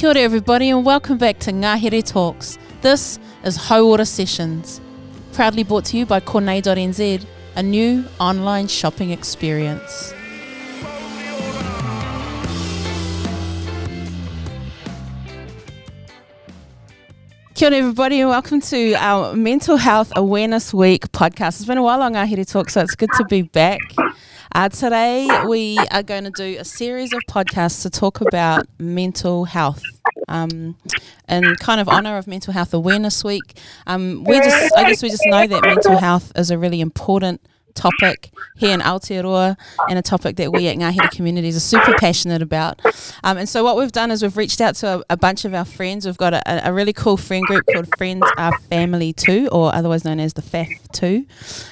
Kia ora everybody and welcome back to Ngahere Talks. This is Hauora Sessions, proudly brought to you by Kornei.nz, a new online shopping experience. Kia ora everybody and welcome to our Mental Health Awareness Week podcast. It's been a while on Ngahere Talk, so it's good to be back. Uh, today we are going to do a series of podcasts to talk about mental health. Um, in kind of honour of Mental Health Awareness Week, um, we just I guess we just know that mental health is a really important topic here in Aotearoa and a topic that we at Ngāhere communities are super passionate about. Um, and so what we've done is we've reached out to a, a bunch of our friends. We've got a, a, really cool friend group called Friends Are Family Too, or otherwise known as the FAF Too.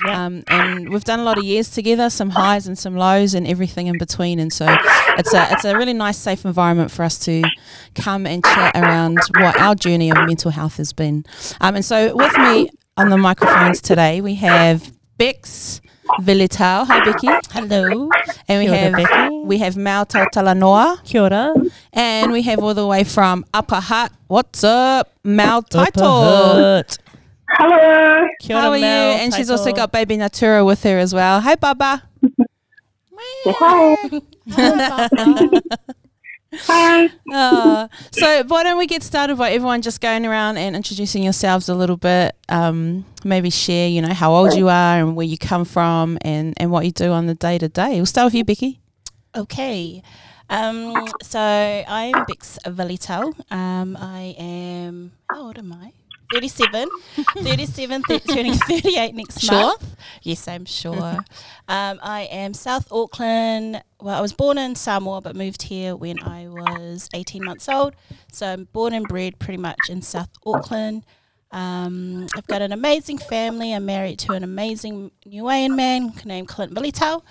Um, and we've done a lot of years together, some highs and some lows and everything in between. And so it's a, it's a really nice, safe environment for us to come and chat around what our journey of mental health has been. Um, and so with me on the microphones today, we have Bex, Vilitau. Hi, Becky. Hello. And we Kia have Becky. we have Mal Talanoa, Kia ora. and we have all the way from Upper Hut. What's up, Mal Taito? Uppercut. Hello. Kia How are Mel. you? And she's also got baby Natura with her as well. Hi, Baba. Hi. Hi. Uh, so why don't we get started by everyone just going around and introducing yourselves a little bit? Um, maybe share, you know, how old you are and where you come from and, and what you do on the day to day. We'll start with you, Becky. Okay. Um, so I'm Bex Vilitau. Um, I am, how old am I? 37. 37, th- turning 38 next Sure? month. Yes, I'm sure. um, I am South Auckland. Well, I was born in Samoa but moved here when I was 18 months old. So I'm born and bred pretty much in South Auckland. Um, I've got an amazing family. I'm married to an amazing Niuean man named Clint Vilitau.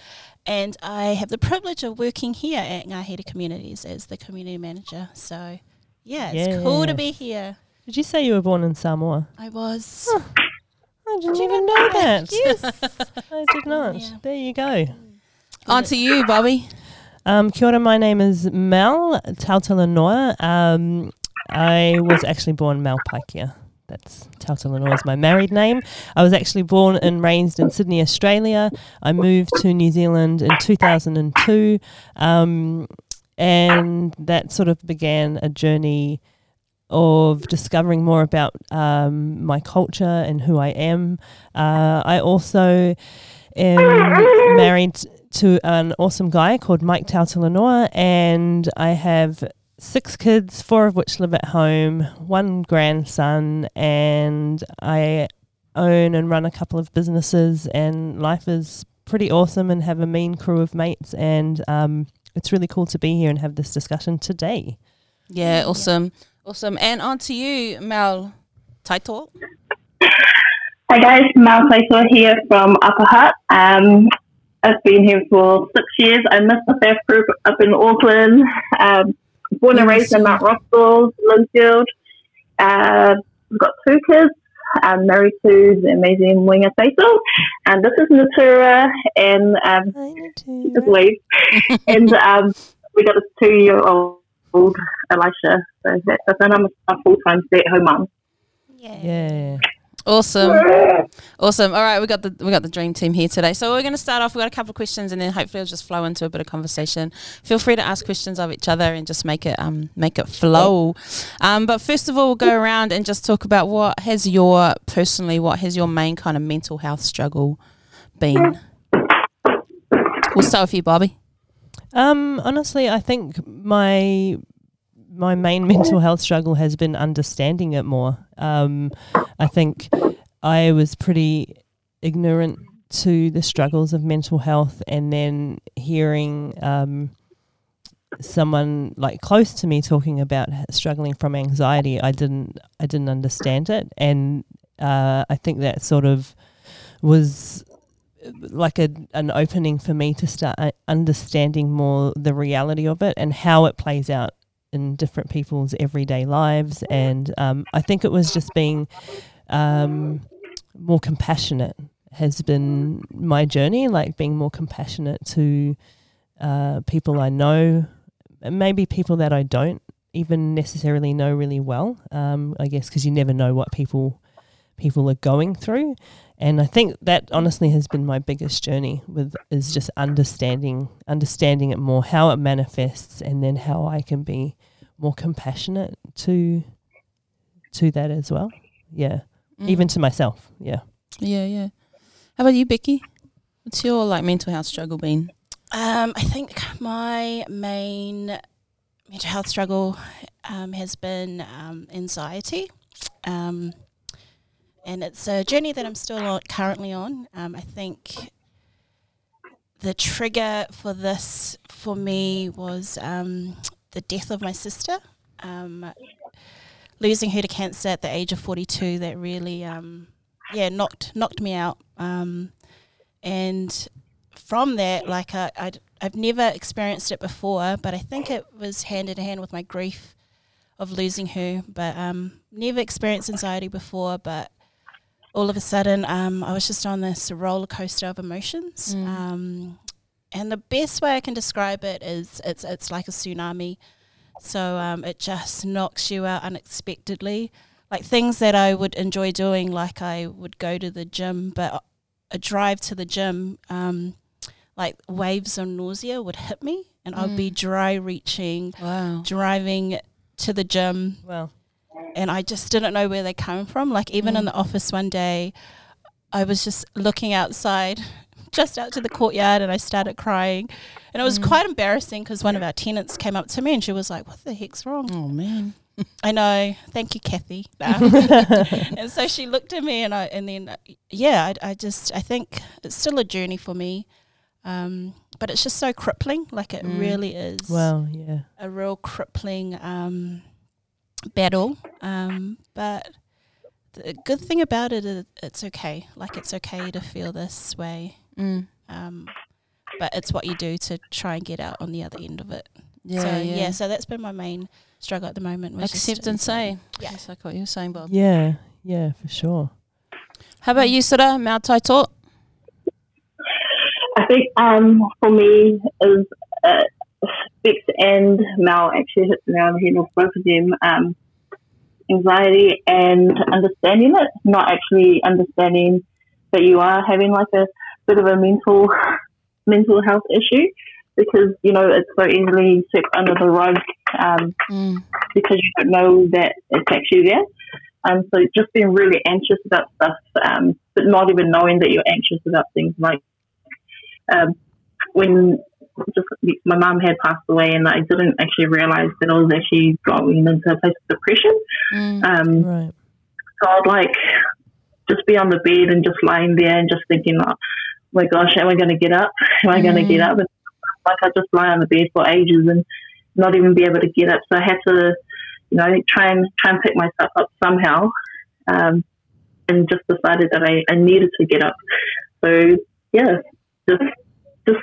And I have the privilege of working here at Ngāhere Communities as the community manager. So, yeah, it's cool to be here. Did you say you were born in Samoa? I was. I didn't even know that. Yes. I did not. Yeah. There you go. On to you, Bobby. Um, kia ora, my name is Mel Tautalanoa. Um, I was actually born Mel Paikia. That's Tautalanoa is my married name. I was actually born and raised in Sydney, Australia. I moved to New Zealand in 2002. Um, and that sort of began a journey of discovering more about um, my culture and who I am. Uh, I also am married to an awesome guy called Mike Tautalanoa, and I have six kids, four of which live at home, one grandson, and I own and run a couple of businesses, and life is pretty awesome and have a mean crew of mates, and um, it's really cool to be here and have this discussion today. Yeah, awesome. Awesome. And on to you, Mel Taito. Hi guys, Mel Taito here from Upper Hut. Um, I've been here for six years. I missed the FAF group up in Auckland. Um, born and raised in Mount Roskill, Lynfield. Uh, we've got two kids. I'm married to the amazing Winga Taito. And this is Natura and um, just leave. and um, we got a two-year-old Elisha. So that's it. And I'm a full-time stay-at-home mum. Yeah. Yeah. Awesome. Awesome. All right, we got the we got the dream team here today. So we're going to start off. We've got a couple of questions, and then hopefully it'll just flow into a bit of conversation. Feel free to ask questions of each other and just make it um make it flow. Um, but first of all, we'll go around and just talk about what has your personally what has your main kind of mental health struggle been. We'll start with you, Bobby. Um, honestly, I think my my main mental health struggle has been understanding it more. Um, I think I was pretty ignorant to the struggles of mental health, and then hearing um, someone like close to me talking about struggling from anxiety, I didn't I didn't understand it, and uh, I think that sort of was like a an opening for me to start uh, understanding more the reality of it and how it plays out in different people's everyday lives. And um, I think it was just being um, more compassionate has been my journey, like being more compassionate to uh, people I know, maybe people that I don't even necessarily know really well. Um, I guess because you never know what people people are going through, and I think that honestly has been my biggest journey with is just understanding understanding it more, how it manifests, and then how I can be more compassionate to to that as well. Yeah, Mm. even to myself. Yeah. Yeah, yeah. How about you, Becky? What's your like mental health struggle been? Um, I think my main mental health struggle um, has been um, anxiety. Um, and it's a journey that I'm still on, currently on. Um, I think the trigger for this for me was um, the death of my sister. Um, losing her to cancer at the age of 42 that really um, yeah knocked knocked me out um, and from that like I, I'd, I've never experienced it before but I think it was hand in hand with my grief of losing her but um, never experienced anxiety before but all of a sudden um, I was just on this roller coaster of emotions Mm. um, and the best way I can describe it is it's it's like a tsunami so um, it just knocks you out unexpectedly. Like things that I would enjoy doing, like I would go to the gym, but a drive to the gym, um, like waves of nausea would hit me, and I'd be dry reaching, Wow. driving to the gym, Well. And I just didn't know where they came from. Like even in the office one day, I was just looking outside, just out to the courtyard, and I started crying, and it was quite embarrassing because one of our tenants came up to me and she was like, "What the heck's wrong?" Oh man. I know. Thank you, Kathy. And so she looked at me, and I, and then, yeah, I, I just, I think it's still a journey for me, um, but it's just so crippling. Like it Mm. really is Well. Yeah. a real crippling um, battle. Um, but the good thing about it is it's okay. Like it's okay to feel this way. Mm. Um, but it's what you do to try and get out on the other end of it. Yeah, so, yeah. yeah. So that's been my main struggle at the moment. was Accept and say. anxiety. Yeah. That's like what you were saying, Bob. Yeah. Yeah. For sure. How about you, Sura? Mao Tai Taught? I think um, for me is uh, And Mel actually hit the nail on the head with both of them. Um, anxiety and understanding it, not actually understanding that you are having like a bit of a mental mental health issue because you know it's so easily swept under the rug um, Mm. because you don't know that it's actually there. Um, so just being really anxious about stuff, um, but not even knowing that you're anxious about things like um, when just my mum had passed away and I didn't actually realize that I was actually going into a place of depression. Mm. Um, Right. so I'd like just be on the bed and just lying there and just thinking, oh my gosh, am I going to get up? Am I going to get up? And like I just lie on the bed for ages and not even be able to get up. So I had to, you know, try and try and pick myself up somehow, um, and just decided that I, I needed to get up. So yeah, just just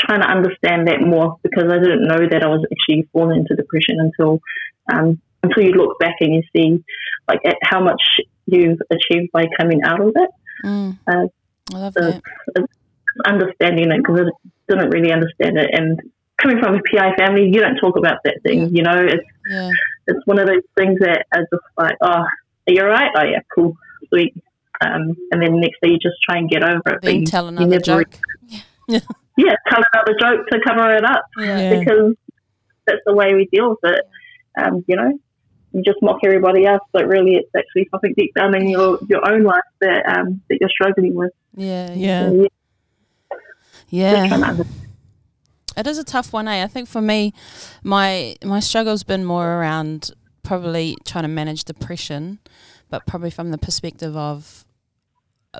trying to understand that more because I didn't know that I was actually falling into depression until um, until you look back and you see like at how much you've achieved by coming out of it, Mm. Uh, I love the- that. understanding it because I didn't really understand it. And coming from a PI family, you don't talk about that thing. You know, it's Yeah. it's one of those things that are just like, oh, are you alright? Oh yeah, cool, sweet. Um, and then next day you just try and get over it. you- tell another joke. Yeah, tell another joke to cover it up Yeah. because that's the way we deal with it. Um, you know, you just mock everybody else, but really it's actually something deep down in your, your own life that um, that you're struggling with. Yeah. Yeah. So, yeah, Yeah. just trying to understand. It is a tough one, eh? I think for me, my my struggle's been more around probably trying to manage depression, but probably from the perspective of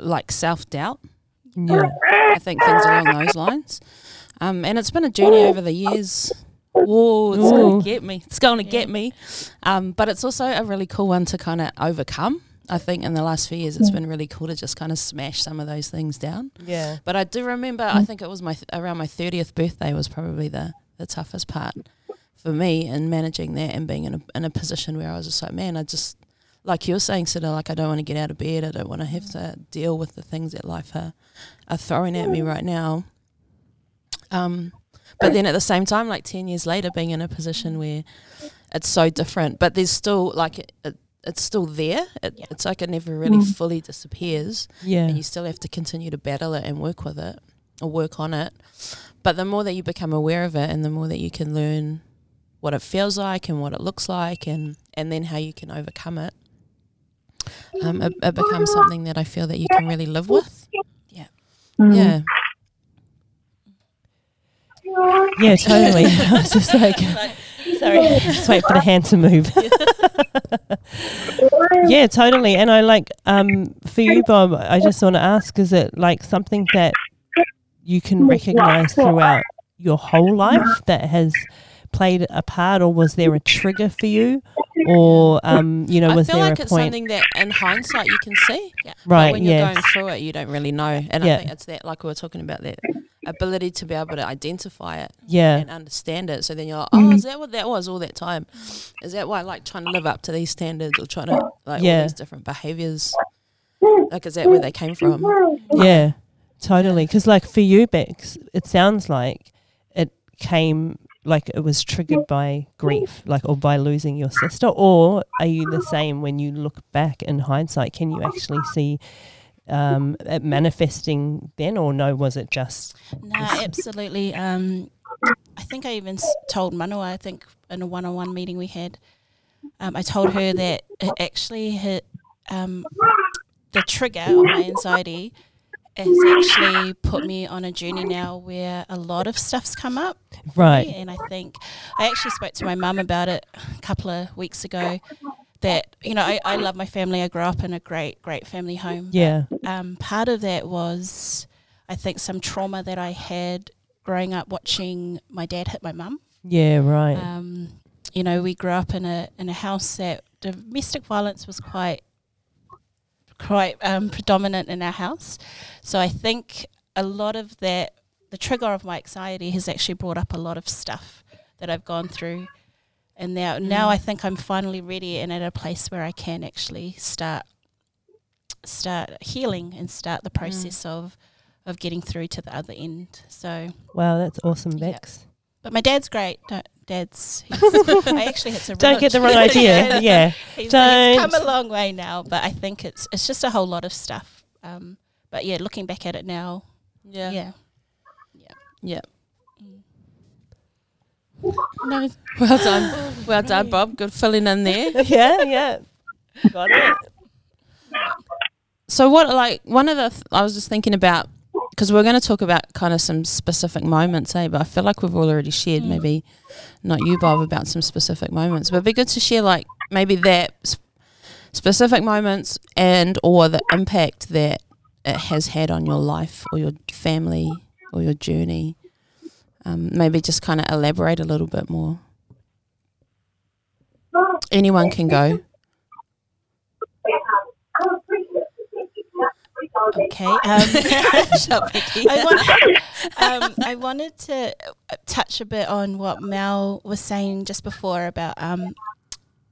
like self doubt. Yeah. I think things along those lines. Um, and it's been a journey over the years. Whoa, it's going to get me. It's going to Yeah. get me. Um, but it's also a really cool one to kind of overcome. I think in the last few years, it's been really cool to just kind of smash some of those things down. Yeah. But I do remember, I think it was my around my thirtieth birthday was probably the the toughest part for me in managing that and being in a in a position where I was just like, man, I just like you were saying, sort of like I don't want to get out of bed. I don't want to have to deal with the things that life are are throwing at me right now. Um, but then at the same time, like ten years later, being in a position where it's so different. But there's still like it, it it's still there. It, Yeah. It's like it never really Mm. fully disappears, Yeah. and you still have to continue to battle it and work with it or work on it. But the more that you become aware of it, and the more that you can learn what it feels like and what it looks like, and and then how you can overcome it, um, it, it becomes something that I feel that you can really live with. Mm. Yeah. Yeah, totally. I was just like, sorry, just wait for the hand to move. yeah, totally. And I like, um, for you, Bob, I just want to ask: is it like something that you can recognize throughout your whole life that has played a part, or was there a trigger for you, or um, you know, I was feel there like a it's something that in hindsight you can see. Yeah. But Right. when you're going through it, you don't really know. And Yeah. I think it's that, like we were talking about, that ability to be able to identify it Yeah. and understand it. So then you're like, oh, is that what that was all that time? Is that why I like trying to live up to these standards or trying to, like, Yeah. all these different behaviors? Like, is that where they came from? Yeah, totally. Because like for you, Bex, it sounds like it came like it was triggered by grief, like or by losing your sister, or are you the same when you look back in hindsight? Can you actually see um, it manifesting then, or no? Was it just No, absolutely. Um, I think I even told Manoa, I think in a one on one meeting we had, um, I told her that it actually hit um, the trigger of my anxiety has actually put me on a journey now where a lot of stuff's come up. right? And I think I actually spoke to my mum about it a couple of weeks ago. That you know, I, I love my family. I grew up in a great, great family home. Yeah, Um, part of that was, I think, some trauma that I had growing up watching my dad hit my mum. yeah, right. Um, you know, we grew up in a in a house that domestic violence was quite quite um, predominant in our house. So I think a lot of that, the trigger of my anxiety, has actually brought up a lot of stuff that I've gone through. And now, now I think I'm finally ready and at a place where I can actually start start healing and start the process of of getting through to the other end. So wow, that's awesome, yeah. Bex. But my dad's great. Don't, dad's. He's, I actually had some. Don't get the wrong idea. yeah, He's, he's come a long way now, but I think it's it's just a whole lot of stuff. Um, but yeah, looking back at it now, Yeah. yeah, Yeah. Mm. No, well done. Well done, Bob. Good filling in there. yeah, yeah. Got it. So what like one of the th- I was just thinking about because we're going to talk about kind of some specific moments, eh? But I feel like we've already shared Mm. maybe not you, Bob, about some specific moments. But it'd be good to share like maybe that s- specific moments and or the impact that it has had on your life or your family or your journey. Um, maybe just kind of elaborate a little bit more. Anyone can go. Okay. Um, I, want, um, I wanted to uh, touch a bit on what Mel was saying just before about um,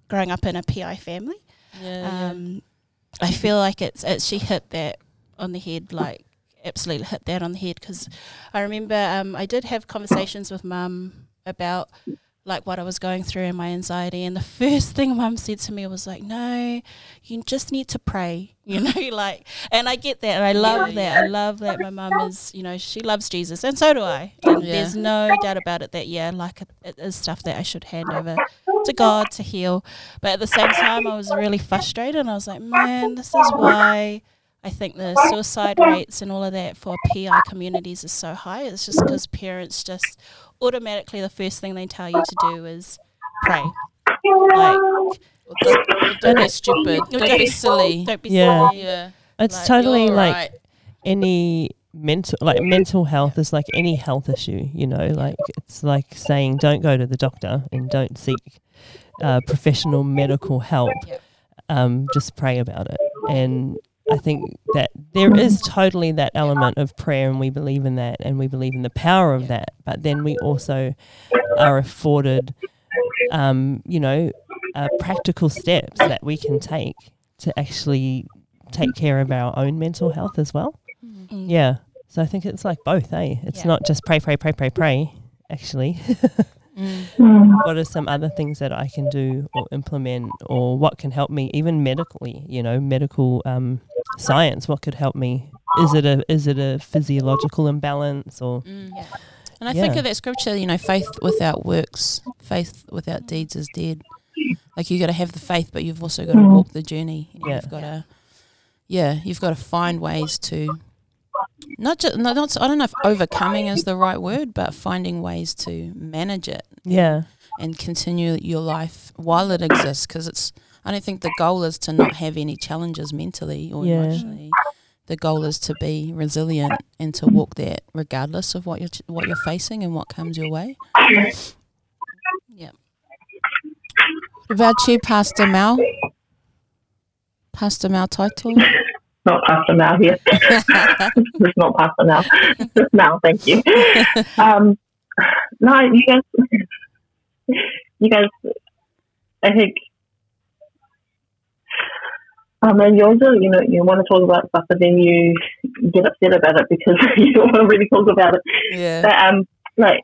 growing up in a PI family. Yeah, Um, I feel like it's, it's she hit that on the head, like absolutely hit that on the head. Because I remember um, I did have conversations with mum about like what I was going through and my anxiety, and the first thing mum said to me was like, "No, you just need to pray." You mm. know, like, and I get that, and I love that. I love that my mum is, you know, she loves Jesus, and so do I. And Yeah. there's no doubt about it that yeah, like it, it is stuff that I should hand over to God to heal. But at the same time, I was really frustrated, and I was like, man, this is why I think the suicide rates and all of that for PI communities is so high. It's just because parents just automatically the first thing they tell you to do is pray. Like, Don't be stupid. Don't be silly. Don't be Yeah. silly. Yeah. It's Like, totally like right. any mental like mental health is like any health issue you know like it's like saying don't go to the doctor and don't seek uh, professional medical help Yep. um, just pray about it and i think that there is totally that element of prayer and we believe in that and we believe in the power of that but then we also are afforded um, you know uh, practical steps that we can take to actually take care of our own mental health as well Mm. yeah. So I think it's like both, eh? It's Yeah. not just pray, pray, pray, pray, pray, actually. Mm. what are some other things that I can do or implement, or what can help me, even medically? You know, medical um, science. What could help me? Is it a is it a physiological imbalance or? Mm. Yeah. And I think of that scripture, you know, faith without works, faith without deeds is dead. Like you got to have the faith, but you've also got to Mm. walk the journey. Yeah. You've got to, yeah, you've got to find ways to, not just, not, not, I don't know if overcoming is the right word, but finding ways to manage it Yeah, and continue your life while it exists. Because it's, I don't think the goal is to not have any challenges mentally or Yeah. emotionally. The goal is to be resilient and to walk that regardless of what you're what you're facing and what comes your way. Yeah. What about you, Pastor Mal? Pastor Mal title? Not Pastor Mal here. it's not Pastor Mal. Just Mal, thank you. Um, no, you guys, you guys, I think, um, and you also, you know, you want to talk about stuff, but then you get upset about it because you don't want to really talk about it. yeah. But um, like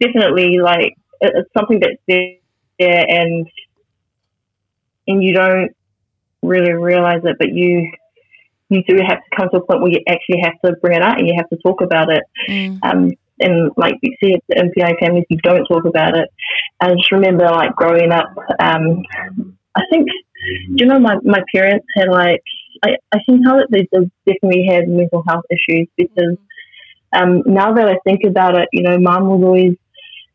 definitely, like it, it's something that's there, and and you don't really realize it, but you you do have to come to a point where you actually have to bring it out and you have to talk about it. Mm. Um, and like you said, in MPI families, you don't talk about it. I just remember like growing up. Um, I think you know my my parents had like I, I can tell that they they definitely had mental health issues because um, now that I think about it, you know, mom was always,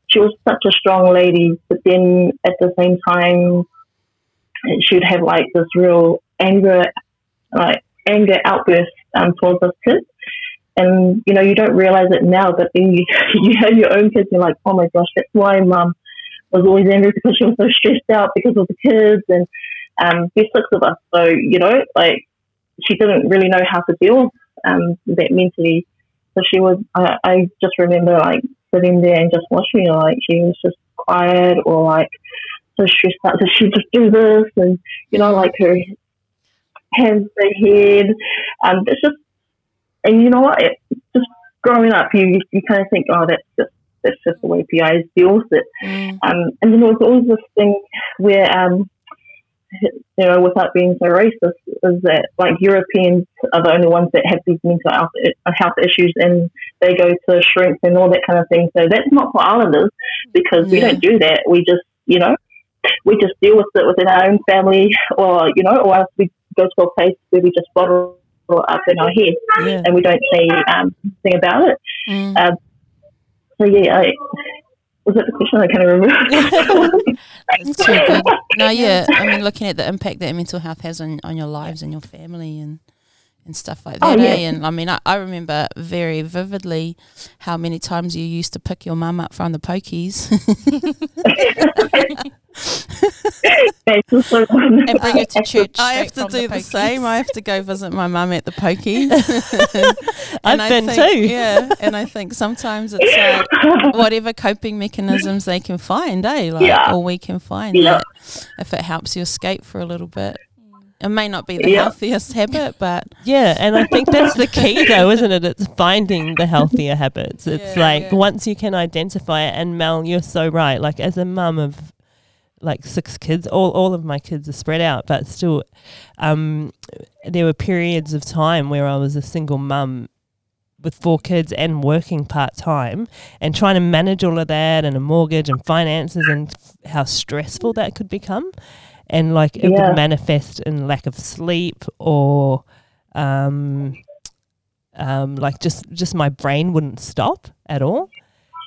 she was such a strong lady, but then at the same time, she would have like this real anger, like anger outburst um, towards us kids. And, you know, you don't realize it now, but then you, you have your own kids, you're like, oh my gosh, that's why mom was always angry because she was so stressed out because of the kids. And um, there's six of us. So, you know, like, she didn't really know how to deal um, with that mentally. So she was, I, I just remember like sitting there and just watching her, like she was just quiet or like so stressed out. So she just do this and, you know, like her hands, the head. Um, it's just, and you know what, it, just growing up, you, you kind of think, oh, that's just, that's just the way PIs deal with it. Mm. Um, and then there was always this thing where, um, you know, without being so racist, is that like Europeans are the only ones that have these mental health, health issues and they go to shrinks and all that kind of thing. So that's not for Islanders because we don't do that. We just, you know, we just deal with it within our own family or, you know, or else we go to a place where we just bottle it up in our head yeah. and we don't say um, anything about it. Mm. Um, so yeah, I, was that the question? I can't remember. It's too good. No, yeah. I mean, looking at the impact that mental health has on, on your lives and your family and and stuff like Oh, that. yeah. eh? And I mean, I, I remember very vividly how many times you used to pick your mum up from the pokies It's just so fun. and bring it to church. I have to do the, pokies. same. I have to go visit my mum at the pokies. I've been think- too. Yeah, and I think sometimes it's like whatever coping mechanisms they can find, eh? Like, Yeah. or we can find Yeah. that if it helps you escape for a little bit. It may not be the Yeah. healthiest habit, but Yeah, and I think that's the key, though, isn't it? It's finding the healthier habits. It's Yeah, like yeah. once you can identify it, and Mel, you're so right. Like as a mum of like six kids, all all of my kids are spread out, but still, um, there were periods of time where I was a single mum with four kids and working part time and trying to manage all of that and a mortgage and finances and f- how stressful that could become. And like it Yeah. would manifest in lack of sleep or um, um, like just just my brain wouldn't stop at all.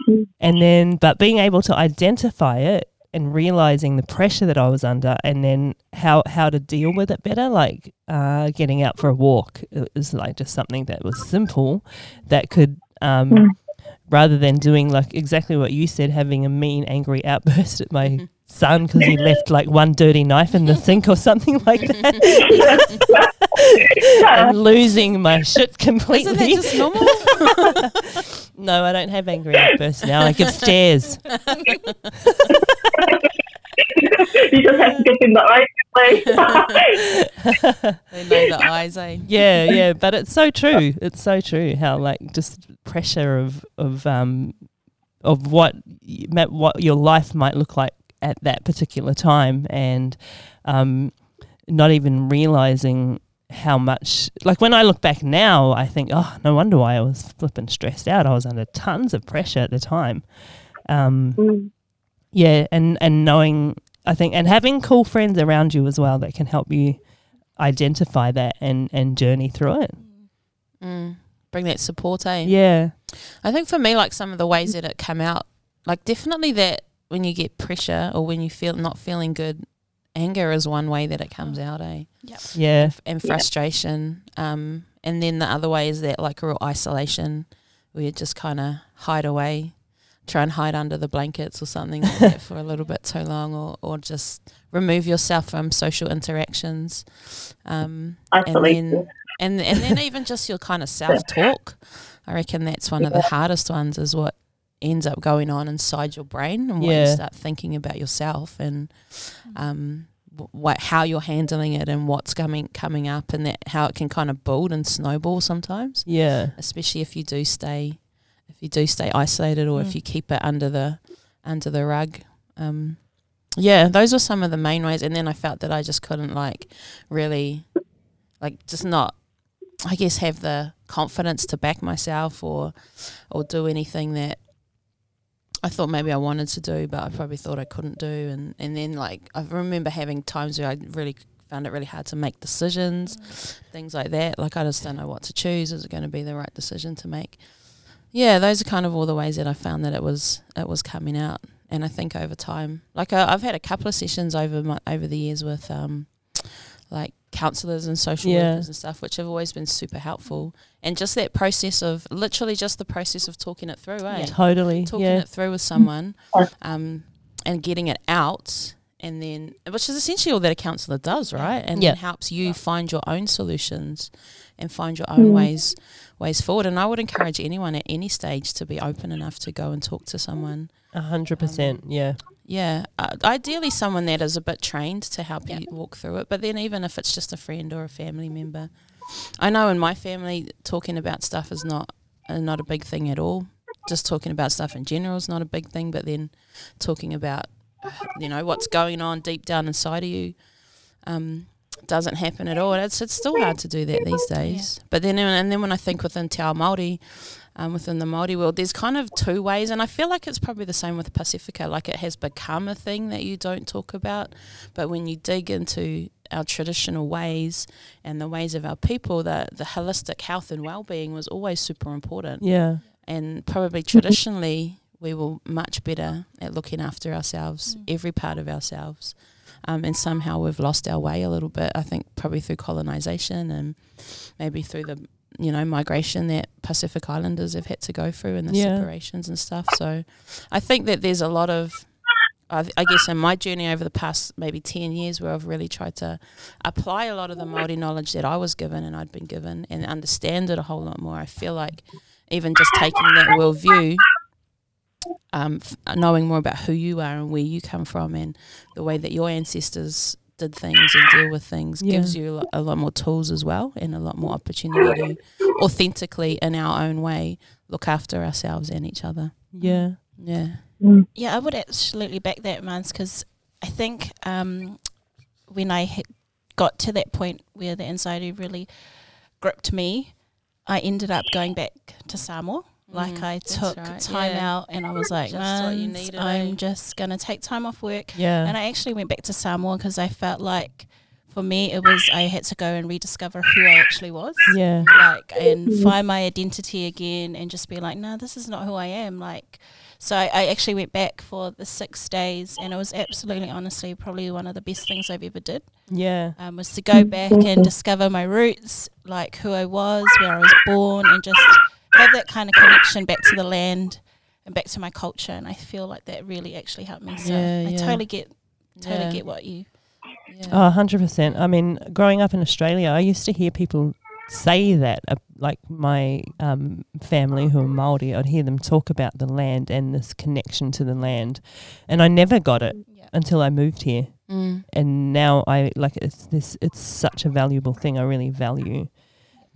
Mm. And then, but being able to identify it and realizing the pressure that I was under, and then how how to deal with it better, like uh, getting out for a walk it was like just something that was simple that could. Um, Mm. Rather than doing like exactly what you said, having a mean, angry outburst at my son because he left like one dirty knife in the sink or something like that, and losing my shit completely. isn't that just normal? No, I don't have angry outbursts now. I give stares. you just have to get in the right place. they know the eyes, eh? Yeah, yeah, but it's so true. It's so true how like just pressure of of um of what what your life might look like at that particular time, and um, not even realizing how much. Like when I look back now, I think, oh, no wonder why I was flipping stressed out. I was under tons of pressure at the time. Um, Mm. yeah, and and knowing, I think, and having cool friends around you as well that can help you identify that and and journey through it. Mm. Bring that support, eh? Yeah, I think for me, like some of the ways that it come out, like definitely that when you get pressure or when you feel not feeling good, anger is one way that it comes out, eh? yeah, And Yeah. frustration. Um, and then the other way is that like a real isolation, where you just kind of hide away, try and hide under the blankets or something like that for a little bit too long, or or just remove yourself from social interactions. Um, and Isolation. then and and then even just your kind of self talk. I reckon that's one of the hardest ones is what ends up going on inside your brain and what you start thinking about yourself and um what how you're handling it and what's coming coming up and that how it can kind of build and snowball sometimes. Yeah, especially if you do stay if you do stay isolated or if Mm. you keep it under the under the rug. Um yeah those were some of the main ways. And then i felt that i just couldn't like really like just not i guess have the confidence to back myself or or do anything that I thought maybe I wanted to do, but I probably thought I couldn't do. And, and then, like, I remember having times where I really found it really hard to make decisions, things like that. Like, I just don't know what to choose. Is it going to be the right decision to make? Yeah, those are kind of all the ways that I found that it was it was coming out. And I think over time, like I, I've had a couple of sessions over my, over the years with um, like counselors and social Yeah. workers and stuff, which have always been super helpful. And just that process of literally just the process of talking it through, eh? totally. talking yeah, it through with someone um, and getting it out and then which is essentially all that a counsellor does right and Yeah. then helps you find your own solutions and find your own Mm. ways ways forward and i would encourage anyone at any stage to be open enough to go and talk to someone a hundred percent. Yeah, yeah uh, ideally someone that is a bit trained to help Yeah. you walk through it but then even if it's just a friend or a family member. I know in my family talking about stuff is not uh, not a big thing at all. Just talking about stuff in general is not a big thing but then talking about you know what's going on deep down inside of you um, doesn't happen at all. And it's, it's still hard to do that these days. But then and then when i think within te ao Māori um, within the Māori world, there's kind of two ways, and I feel like it's probably the same with Pacifica. Like it has become a thing that you don't talk about, but when you dig into our traditional ways and the ways of our people, the the holistic health and well-being was always super important, yeah, and probably traditionally we were much better at looking after ourselves, Mm. every part of ourselves. Um, and somehow we've lost our way a little bit. I think probably through colonization and maybe through the you know migration that Pacific Islanders have had to go through and the Yeah. separations and stuff. So I think that there's a lot of I I guess in my journey over the past maybe 10 years where I've really tried to apply a lot of the Māori knowledge that I was given and I'd been given and understand it a whole lot more. I feel like even just taking that worldview, um, f- knowing more about who you are and where you come from and the way that your ancestors did things and deal with things Yeah. gives you a lot, more tools as well and a lot more opportunity to authentically in our own way look after ourselves and each other. yeah, Yeah. Yeah, I would absolutely back that, Mans, because I think um, when I hit, got to that point where the anxiety really gripped me, I ended up going back to Samoa. Like Mm, I took right, time yeah. out, and I was like, Just what you "Mans, needed, I'm eh?" just gonna take time off work. yeah, And I actually went back to Samoa because I felt like, for me, it was I had to go and rediscover who I actually was. Yeah, like and find my identity again and just be like no this is not who i am. Like so I, I actually went back for the six days and it was absolutely honestly probably one of the best things i've ever did. Yeah, um, was to go back and discover my roots like who i was where i was born and just have that kind of connection back to the land and back to my culture and i feel like that really actually helped me so Yeah, i yeah. totally get totally Yeah. get what you Yeah. Oh, 100%. I mean, growing up in Australia, I used to hear people say that, uh, like my um, family who are Māori, I'd hear them talk about the land and this connection to the land. And I never got it yeah until I moved here. Mm. And now I like it's this it's such a valuable thing. I really value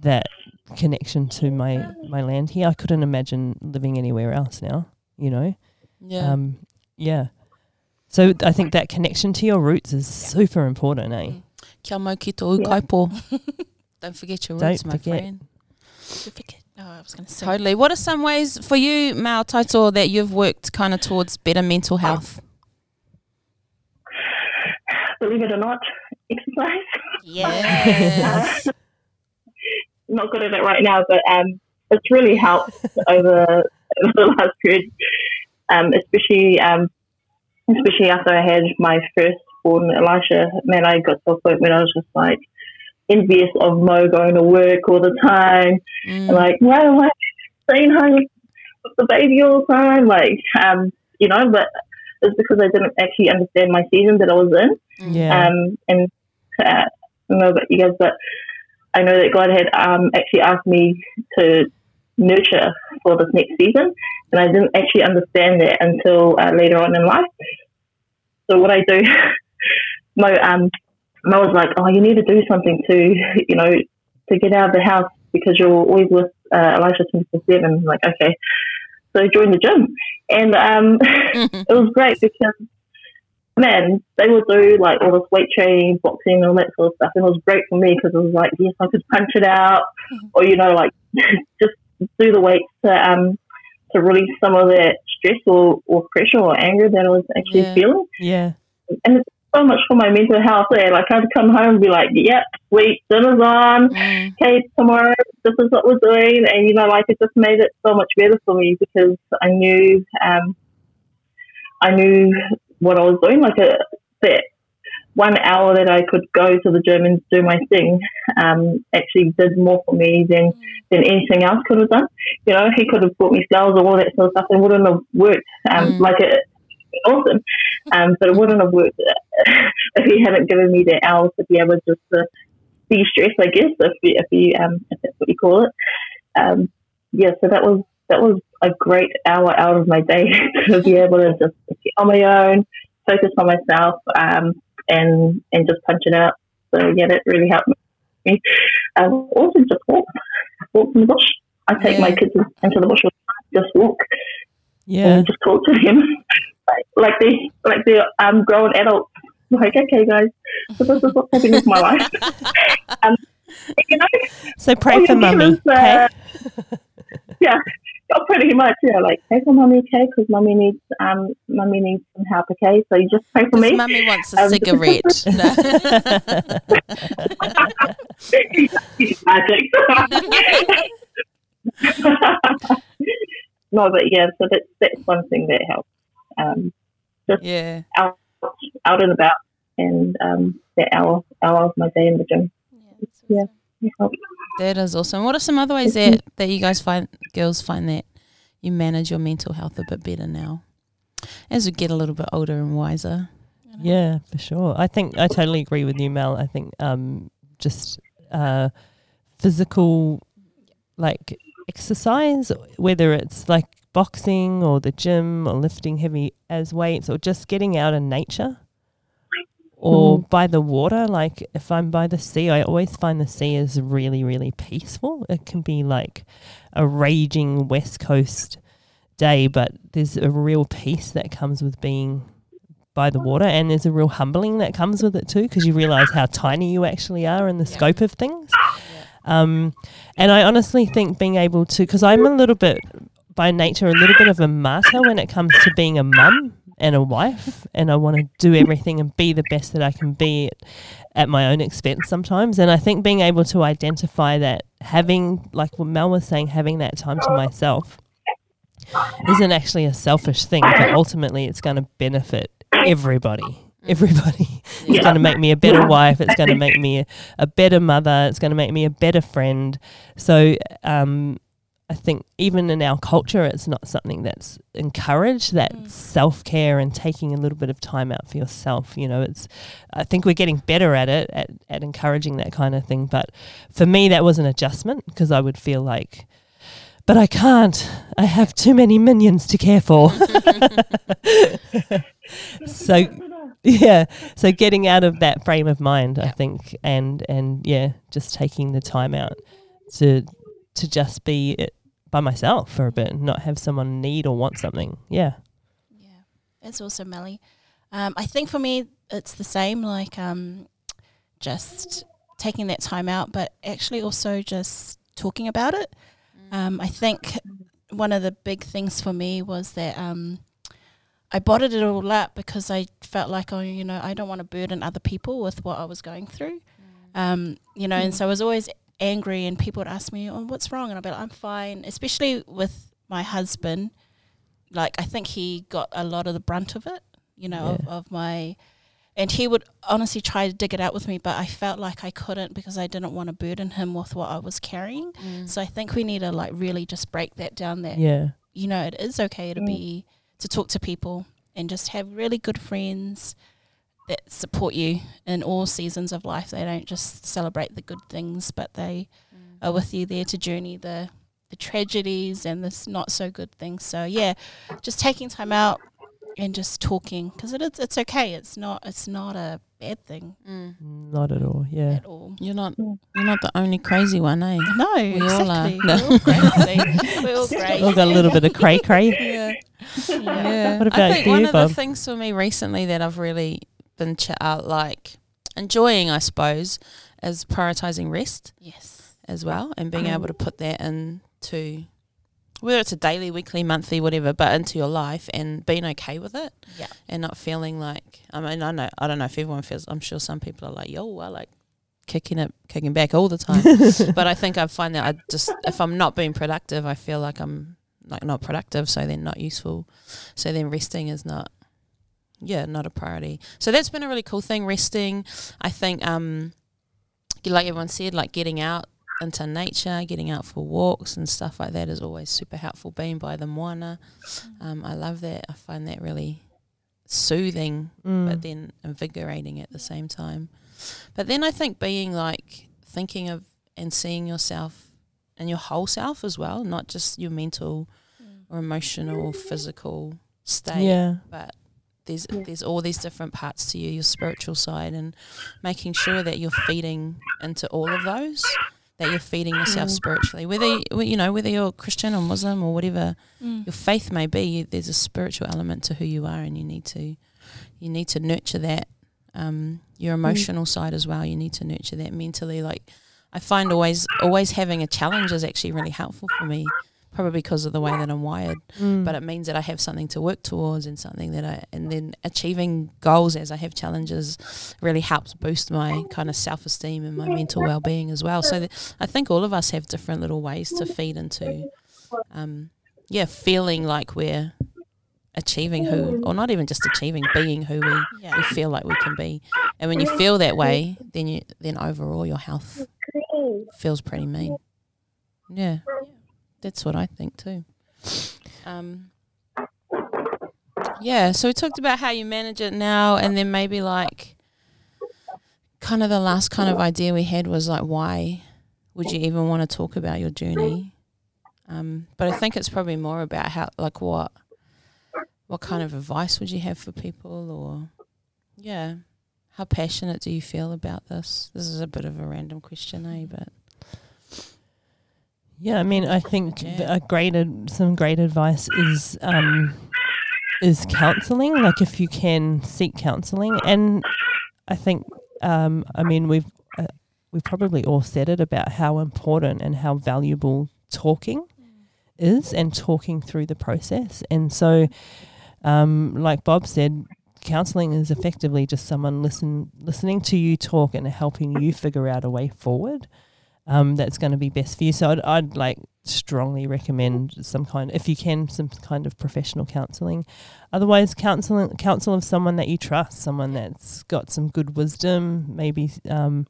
that connection to my my land here. I couldn't imagine living anywhere else now. you know. Yeah. Um, yeah. So I think that connection to your roots is super important, eh? Mm. Kia mau ki tō Yeah. kaipo. Don't forget your Don't roots, my forget. friend. forget. Oh, I was going to say. Totally. What are some ways for you, Mao Taito, that you've worked kind of towards better mental health? Believe it or not, exercise. Yes. Not good at it right now, but um, it's really helped over, over the last period, um, especially um, especially after I had my first born, Elisha. Man, I got to a point when I was just like envious of Mo going to work all the time. Mm. like, why am I staying home with the baby all the time? Like, um, you know, but it's because I didn't actually understand my season that I was in. Yeah. Um, and uh, I don't know about you guys, but I know that God had um, actually asked me to nurture for this next season, and I didn't actually understand that until uh, later on in life. So what I do, Mo, um, Mo was like, "Oh, you need to do something to, you know, to get out of the house because you're always with uh, Elisha twenty four seven." Like, okay, so I joined the gym, and um, it was great because man, they would do like all this weight training, boxing, all that sort of stuff, and it was great for me because it was like, yes, I could punch it out, or you know, like just do the weights to um to release some of that stress or, or pressure or anger that I was actually Yeah. feeling, yeah. and it's so much for my mental health. There, like I'd come home and be like, yep, sweet, dinner's on. Mm. Okay, tomorrow this is what we're doing, and you know, like it just made it so much better for me because I knew, um, I knew what I was doing. Like a that one hour that I could go to the gym and do my thing, um, actually did more for me than than anything else could have done. You know, he could have bought me flowers or all that sort of stuff, and wouldn't have worked. Um, Mm. like it, awesome, um, but it wouldn't have worked if he hadn't given me that hour to be able just to de-stress, I guess, if you, if you um, if that's what you call it. Um, yeah, so that was that was a great hour out of my day to be able to just be on my own, focus on myself, um, and and just punch it out. So yeah, that really helped me. Um, also, just walk, walk in the bush. I take my kids into the bush, all the time, just walk Yeah. and just talk to them like, like they like they're um, grown adults. Like, okay, guys, so this is what's happening with my life. um, you know, So pray for mummy. uh, okay? yeah, pretty much, yeah. Like, pray for mummy, okay, because mummy needs um, mummy needs some help, okay. So you just pray for me. Mummy wants a Um, cigarette. Magic. no, but yeah, so that's that's one thing that helps. Um, yeah. out out and about, and um, that hour hour of my day in the gym. Yeah. helps. That is awesome. What are some other ways that, that you guys find, girls find that you manage your mental health a bit better now as we get a little bit older and wiser? Yeah, for sure. I think I totally agree with you, Mel. I think um, just uh, physical, like exercise, whether it's like boxing or the gym or lifting heavy as weights or just getting out in nature or by the water. Like if I'm by the sea, I always find the sea is really, really peaceful. It can be like a raging west coast day, but there's a real peace that comes with being by the water, and there's a real humbling that comes with it too, because you realize how tiny you actually are in the scope of things. Um, and I honestly think being able to, because I'm a little bit by nature a little bit of a martyr when it comes to being a mum and a wife, and I want to do everything and be the best that I can be at, at my own expense sometimes. And I think being able to identify that, having like what Mel was saying, having that time to myself isn't actually a selfish thing, but ultimately it's going to benefit everybody. Everybody. It's Yeah. going to make me a better wife. It's going to make me a, a better mother. It's going to make me a better friend. So, um, I think even in our culture, it's not something that's encouraged. That Mm. self care and taking a little bit of time out for yourself. You know, it's. I think we're getting better at it at, at encouraging that kind of thing. But for me, that was an adjustment because I would feel like, but I can't. I have too many minions to care for. so yeah so getting out of that frame of mind i think and and yeah just taking the time out to to just be by myself for a bit, and not have someone need or want something. Yeah. Yeah, that's also Melly. Um, I think for me, it's the same. Like um, just taking that time out, but actually also just talking about it. Um, I think one of the big things for me was that um, I bottled it all up because I felt like, oh, you know, I don't want to burden other people with what I was going through. Um, you know, and so I was always angry, and people would ask me, "Oh, what's wrong?" And I'd be like, "I'm fine." Especially with my husband, like I think he got a lot of the brunt of it. You know, of, Yeah. of my, and he would honestly try to dig it out with me, but I felt like I couldn't because I didn't want to burden him with what I was carrying. Mm. So I think we need to like really just break that down. That Yeah. you know, it is okay to mm. be to talk to people and just have really good friends that support you in all seasons of life. They don't just celebrate the good things, but they are with you there to journey the the tragedies and the not so good things. So yeah, just taking time out and just talking because it is it's okay. It's not it's not a bad thing Not at all. Yeah. at all. You're not you're not the only crazy one, eh? No, We all are. exactly. We're all crazy. We're all crazy. All got a little bit of cray cray. Yeah. Yeah. Yeah. What I about think you, one of the things for me recently that I've really been ch- uh, like enjoying, I suppose, is prioritizing rest Yes. as well and being able to put that into whether it's a daily, weekly, monthly, whatever, but into your life and being okay with it Yeah. and not feeling like I mean I know I don't know if everyone feels I'm sure some people are like yo I like kicking it kicking back all the time but I think I find that I just if I'm not being productive I feel like I'm like not productive so then not useful so then resting is not yeah not a priority so that's been a really cool thing resting I think um like everyone said like getting out into nature getting out for walks and stuff like that is always super helpful being by the moana um, I love that I find that really soothing Mm. but then invigorating at the same time. But then I think being like thinking of and seeing yourself and your whole self as well, not just your mental or emotional or physical state, yeah. but there's there's all these different parts to you, your spiritual side, and making sure that you're feeding into all of those. That you're feeding yourself spiritually, whether you, know whether you're Christian or Muslim or whatever Mm. your faith may be, you, there's a spiritual element to who you are, and you need to you need to nurture that. Um, your emotional side as well. You need to nurture that mentally. Like I find always always having a challenge is actually really helpful for me, probably because of the way that I'm wired. Mm. But it means that I have something to work towards and something that I and then achieving goals as I have challenges really helps boost my kind of self esteem and my mental well being as well. So that I think all of us have different little ways to feed into. Um, yeah, feeling like we're achieving who, or not even just achieving, being who we, we feel like we can be. And when you feel that way, then you then overall your health feels pretty mean. Yeah, that's what I think too. Um, yeah, so we talked about how you manage it now, and then maybe like kind of the last kind of idea we had was like, why would you even want to talk about your journey? Um, but I think it's probably more about how, like, what, what kind of advice would you have for people, or yeah, how passionate do you feel about this? This is a bit of a random question, eh? But Yeah, I mean, I think Yeah. a great ad- some great advice is um, is counselling. Like if you can seek counselling, and I think um, I mean we've uh, we've probably all said it about how important and how valuable talking is, and talking through the process. And so, um, like Bob said, counselling is effectively just someone listen listening to you talk and helping you figure out a way forward um, that's going to be best for you. So I'd, I'd like strongly recommend some kind, if you can, some kind of professional counselling. Otherwise, counselling counsel of someone that you trust, someone that's got some good wisdom, maybe um,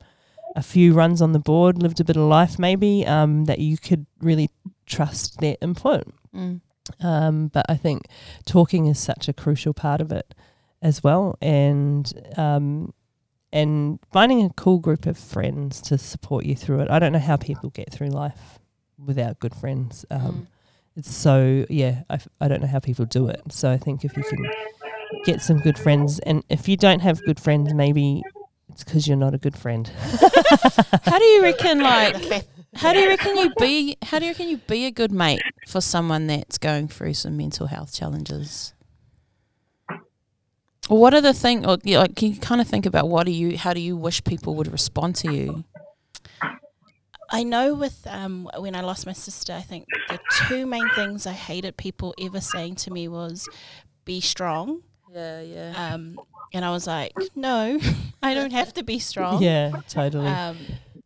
a few runs on the board, lived a bit of life, maybe um, that you could really trust their input. mm, Um, but I think talking is such a crucial part of it as well, and um, and finding a cool group of friends to support you through it. I don't know how people get through life without good friends. Um, mm. It's so yeah, I, f- I don't know how people do it. So I think if you can get some good friends, and if you don't have good friends, maybe it's because you're not a good friend. how do you reckon, like, How do you reckon you be? How do you reckon you be a good mate for someone that's going through some mental health challenges? What are the thing? Or you like, can you kind of think about what do you? How do you wish people would respond to you? I know with um, when I lost my sister, I think the two main things I hated people ever saying to me was, "Be strong," Yeah, yeah. um, and I was like, "No, I don't have to be strong." Yeah, totally. Um,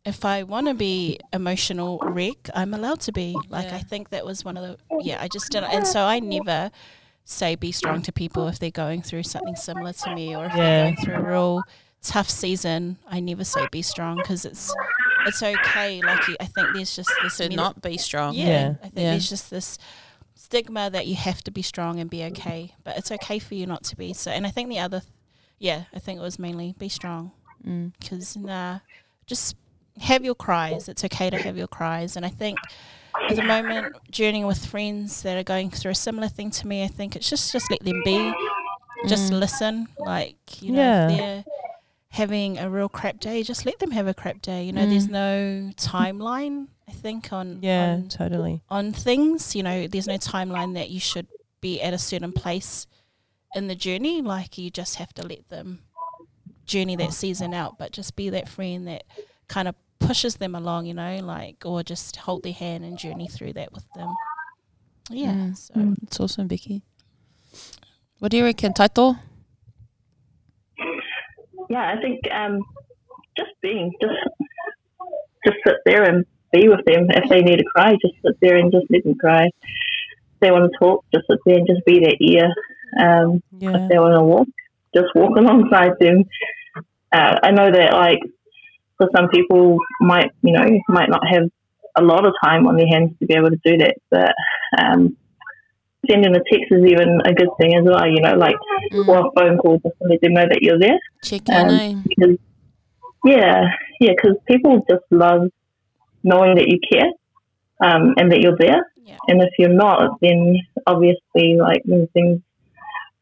if I want to be emotional wreck, I'm allowed to be. Like Yeah. I think that was one of the yeah. I just didn't, and so I never say be strong to people if they're going through something similar to me or if Yeah. they're going through a real tough season. I never say be strong because it's it's okay. Like I think there's just this To medi- not be strong. yeah, Yeah. I think Yeah. there's just this stigma that you have to be strong and be okay, but it's okay for you not to be. So, and I think the other, th- yeah, I think it was mainly be strong Mm. because nah, just have your cries. It's okay to have your cries, and I think at the moment journeying with friends that are going through a similar thing to me, I think it's just just let them be, just Mm. listen. Like you know, Yeah. if they're having a real crap day, just let them have a crap day. You know, there's Mm. no timeline. I think on yeah, on, totally. on things. You know, there's no timeline that you should be at a certain place in the journey. Like you just have to let them journey that season out, but just be that friend that kind of pushes them along, you know, like or just hold their hand and journey through that with them. Yeah. Mm. So It's awesome, Becky. What do you reckon, Taito? Yeah, I think um, just being, just just sit there and be with them. If they need to cry, just sit there and just let them cry. If they want to talk, just sit there and just be their ear. Um, Yeah. if they want to walk, just walk alongside them. Uh, I know that like some people might you know might not have a lot of time on their hands to be able to do that, but um, sending a text is even a good thing as well. You know, like Mm. or a phone call just to let them know that you're there. Check in, Um? Because yeah, yeah, because people just love knowing that you care um, and that you're there. Yeah. And if you're not, then obviously, like when things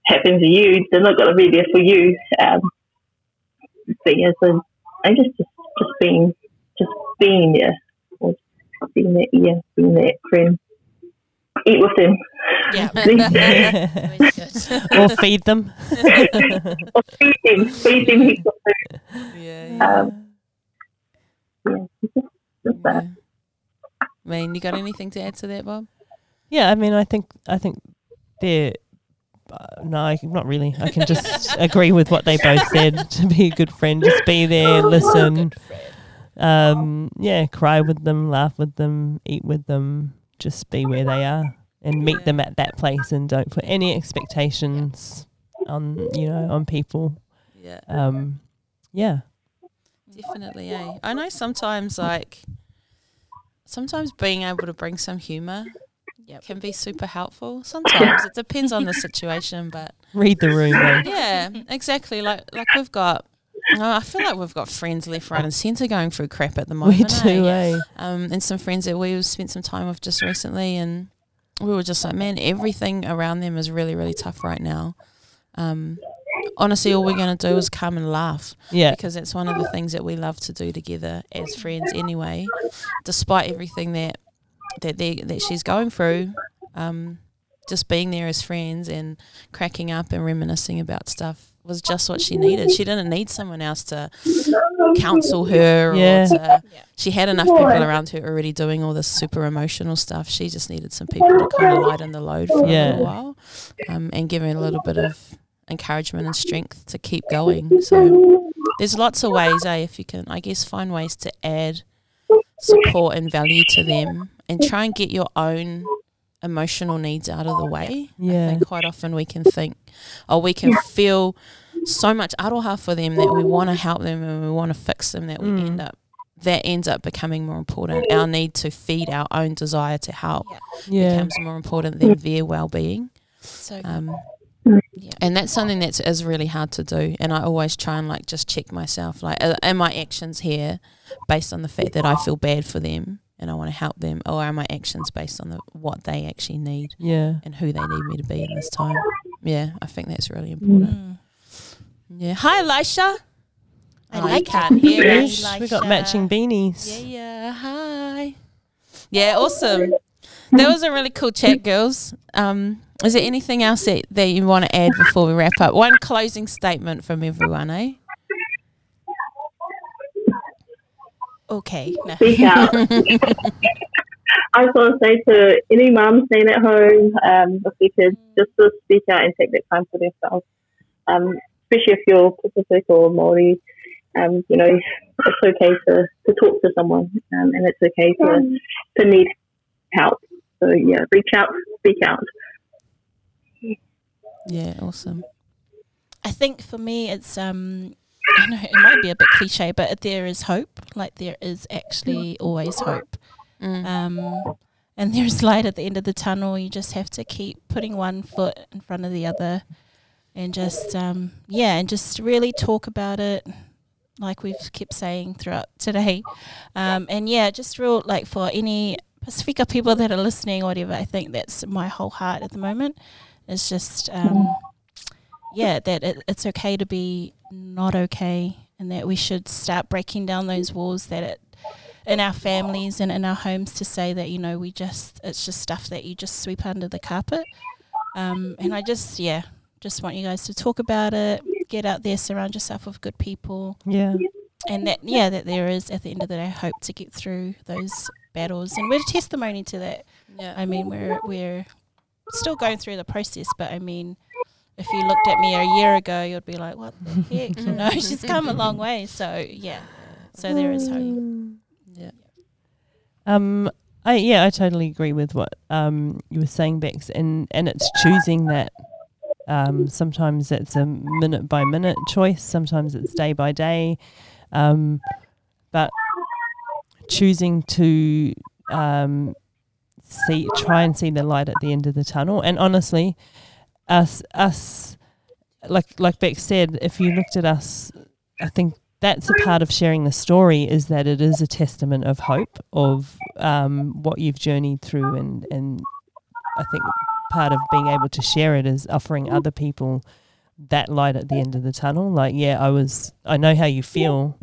happen to you, they're not going to be there for you. Um, but yeah, so I guess just just being just being there, or being there, yeah, being there, friend. Eat with them. yeah. Please. Always good. or feed them. or feed them, feed them heaps of food. Yeah, Um, yeah, just, just that. yeah. Man, you got anything to add to that, Bob? Yeah, I mean, I think I think they're. Uh, no, I, not really. I can just agree with what they both said. To be a good friend, just be there, listen. Um, yeah, cry with them, laugh with them, eat with them. Just be where they are and meet them at that place, and don't put any expectations on you know on people. Yeah. Um, yeah, Definitely, eh? I know sometimes like sometimes being able to bring some humour Yep. can be super helpful. Sometimes it depends on the situation, but read the room. eh? yeah, exactly. Like like we've got oh, I feel like we've got friends left, right, and centre going through crap at the moment. We eh? do, eh? um, and some friends that we've spent some time with just recently, and we were just like, man, everything around them is really, really tough right now. Um, honestly, all we're going to do is come and laugh Yeah, because it's one of the things that we love to do together as friends, anyway. Despite everything that that they that she's going through, um, just being there as friends and cracking up and reminiscing about stuff was just what she needed. She didn't need someone else to counsel her Yeah. to Yeah. she had enough people around her already doing all this super emotional stuff. She just needed some people to kind of lighten the load for Yeah. a little while um, and give her a little bit of encouragement and strength to keep going. So there's lots of ways, eh, if you can, I guess, find ways to add support and value to them and try and get your own emotional needs out of the way. I Yeah. think quite often we can think, oh, we can feel so much aroha for them that we want to help them and we want to fix them that we Mm. end up that ends up becoming more important. Our need to feed our own desire to help Yeah. yeah, becomes more important than their well being. So Um, Yeah. and that's something that is really hard to do. And I always try and like just check myself, like, are, are my actions here based on the fact that I feel bad for them and I want to help them, or are my actions based on the, what they actually need yeah. and who they need me to be in this time? Yeah, I think that's really important. Mm. Yeah. Hi, Elisha. I Oh, like can't that. hear Yeah. us. We got matching beanies. Yeah, yeah. Hi. Yeah, awesome. That was a really cool chat, girls. Um, is there anything else that, that you want to add before we wrap up? One closing statement from everyone, eh? Okay. No. Speak out. I just want to say to any mum staying at home um, with their just to speak out and take that time for themselves. Um, especially if you're Pacific or Māori, um, you know, it's okay to, to talk to someone um, and it's okay to, to need help. So, yeah, reach out, speak out. Yeah, awesome. I think for me, it's um, I don't know it might be a bit cliche, but there is hope. Like there is actually always hope. Mm. Um, and there's light at the end of the tunnel. You just have to keep putting one foot in front of the other, and just um, yeah, and just really talk about it, like we've kept saying throughout today. Um, and yeah, just real like for any Pacifica people that are listening, or whatever. I think that's my whole heart at the moment. It's just um, yeah, that it, it's okay to be not okay, and that we should start breaking down those walls that it in our families and in our homes to say that you know we just it's just stuff that you just sweep under the carpet. Um, and I just yeah, just want you guys to talk about it, get out there, surround yourself with good people, Yeah. and that yeah, that there is at the end of the day hope to get through those battles, and we're a testimony to that. Yeah. I mean, we're we're still going through the process, but I mean, if you looked at me a year ago, you'd be like, "What the heck?" You know, she's come a long way. So yeah, so there is hope. Yeah. Um, I yeah, I totally agree with what um you were saying, Bex, and and it's choosing that. Um, sometimes it's a minute by minute choice. Sometimes it's day by day. Um, but choosing to um, see, try and see the light at the end of the tunnel. And honestly, us us like like Bex said, if you looked at us, I think that's a part of sharing the story is that it is a testament of hope of um, what you've journeyed through and and I think part of being able to share it is offering other people that light at the end of the tunnel like yeah I was I know how you feel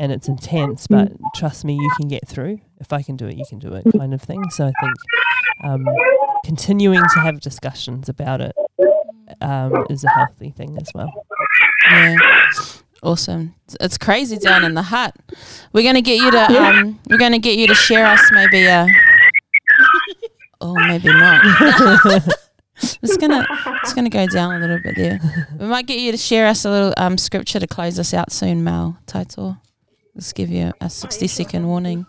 and it's intense but trust me you can get through if I can do it you can do it kind of thing so I think um, continuing to have discussions about it um, is a healthy thing as well Yeah. Awesome. It's- crazy down in the hut. We're gonna get you to um we're gonna get you to share us maybe a Oh maybe not. it's gonna it's gonna go down a little bit there. We might get you to share us a little um scripture to close us out soon, Mal Title. Let's give you a sixty second warning.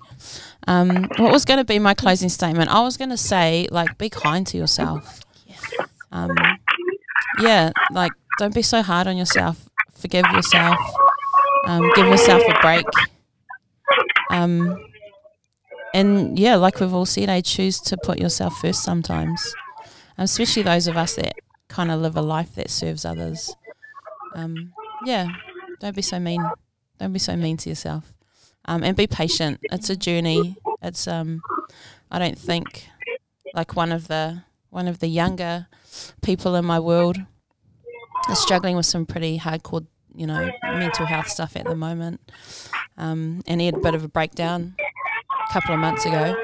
Um what was gonna be my closing statement? I was gonna say like be kind to yourself. Um yeah, like don't be so hard on yourself. Forgive yourself. Um, give yourself a break. Um, and yeah, like we've all said, I choose to put yourself first sometimes, um, especially those of us that kind of live a life that serves others. Um, yeah, don't be so mean. Don't be so mean to yourself. Um, and be patient. It's a journey. It's um, I don't think like one of the one of the younger people in my world is struggling with some pretty hardcore, you know, mental health stuff at the moment. Um, and he had a bit of a breakdown a couple of months ago.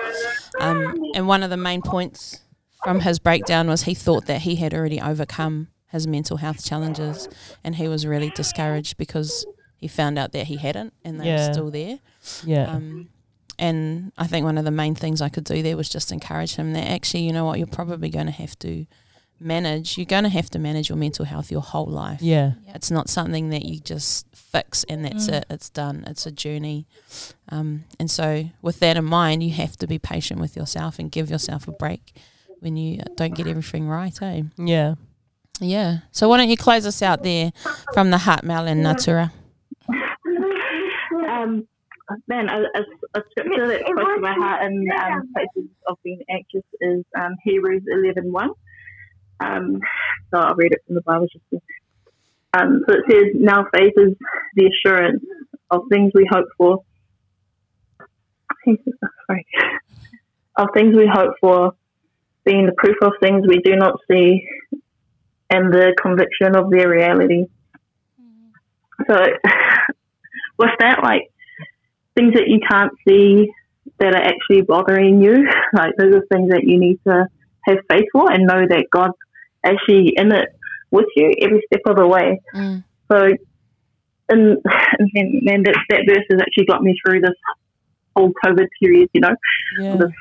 Um, and one of the main points from his breakdown was he thought that he had already overcome his mental health challenges, and he was really discouraged because he found out that he hadn't, and they Yeah. were still there. yeah Um, and I think one of the main things I could do there was just encourage him that actually, you know what, you're probably going to have to manage. You're going to have to manage your mental health your whole life. yeah It's not something that you just fix and that's Mm. it. It's done. It's a journey. Um, and so, with that in mind, you have to be patient with yourself and give yourself a break when you don't get everything right, eh? yeah Yeah. So, why don't you close us out there from the heart, Mel and Natura? Man, a, a, a scripture that's close to my heart in um, places of being anxious is um, Hebrews 11 Um, so I'll read it from the Bible. Just um, so it says, Now faith is the assurance of things we hope for. Sorry. Of things we hope for, being the proof of things we do not see, and the conviction of their reality. So, with that, like things that you can't see, that are actually bothering you. Like those are things that you need to have faith for and know that God's actually in it with you every step of the way. Mm. So, and, and, and that, that verse has actually got me through this whole COVID period, you know, Yeah. this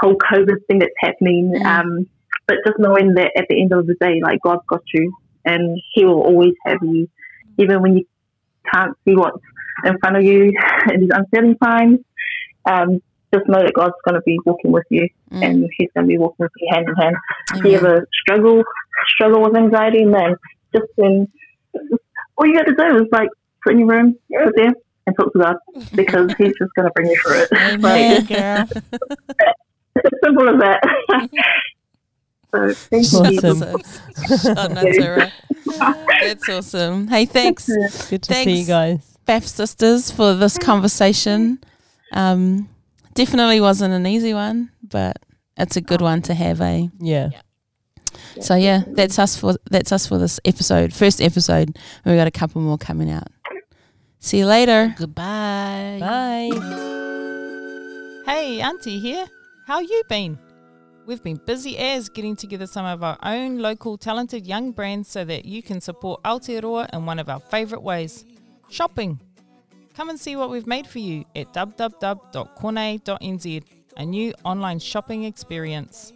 whole COVID thing that's happening. Mm. Um, but just knowing that at the end of the day, like God's got you and He will always have you, even when you can't see what's in front of you in these uncertain times. Um, just know that God's going to be walking with you Mm. and He's going to be walking with you hand in hand. If you Amen. ever struggle struggle with anxiety, man, just then all you got to do is like sit in your room, sit there, and talk to God because He's just going to bring you through it. Amen, Like, girl. it's as simple as that. so thank you. Awesome. oh, no, Tara. That's awesome. Hey, thanks, Good to see you guys. Beth sisters, for this conversation. Um, definitely wasn't an easy one, but it's a good one to have. Eh? Yeah. So yeah, that's us for that's us for this episode, first episode. We've got a couple more coming out. See you later. Goodbye. Bye. Hey, Auntie here. How you been? We've been busy as getting together some of our own local talented young brands so that you can support Aotearoa in one of our favourite ways shopping. Come and see what we've made for you at www.kone.nz, a new online shopping experience.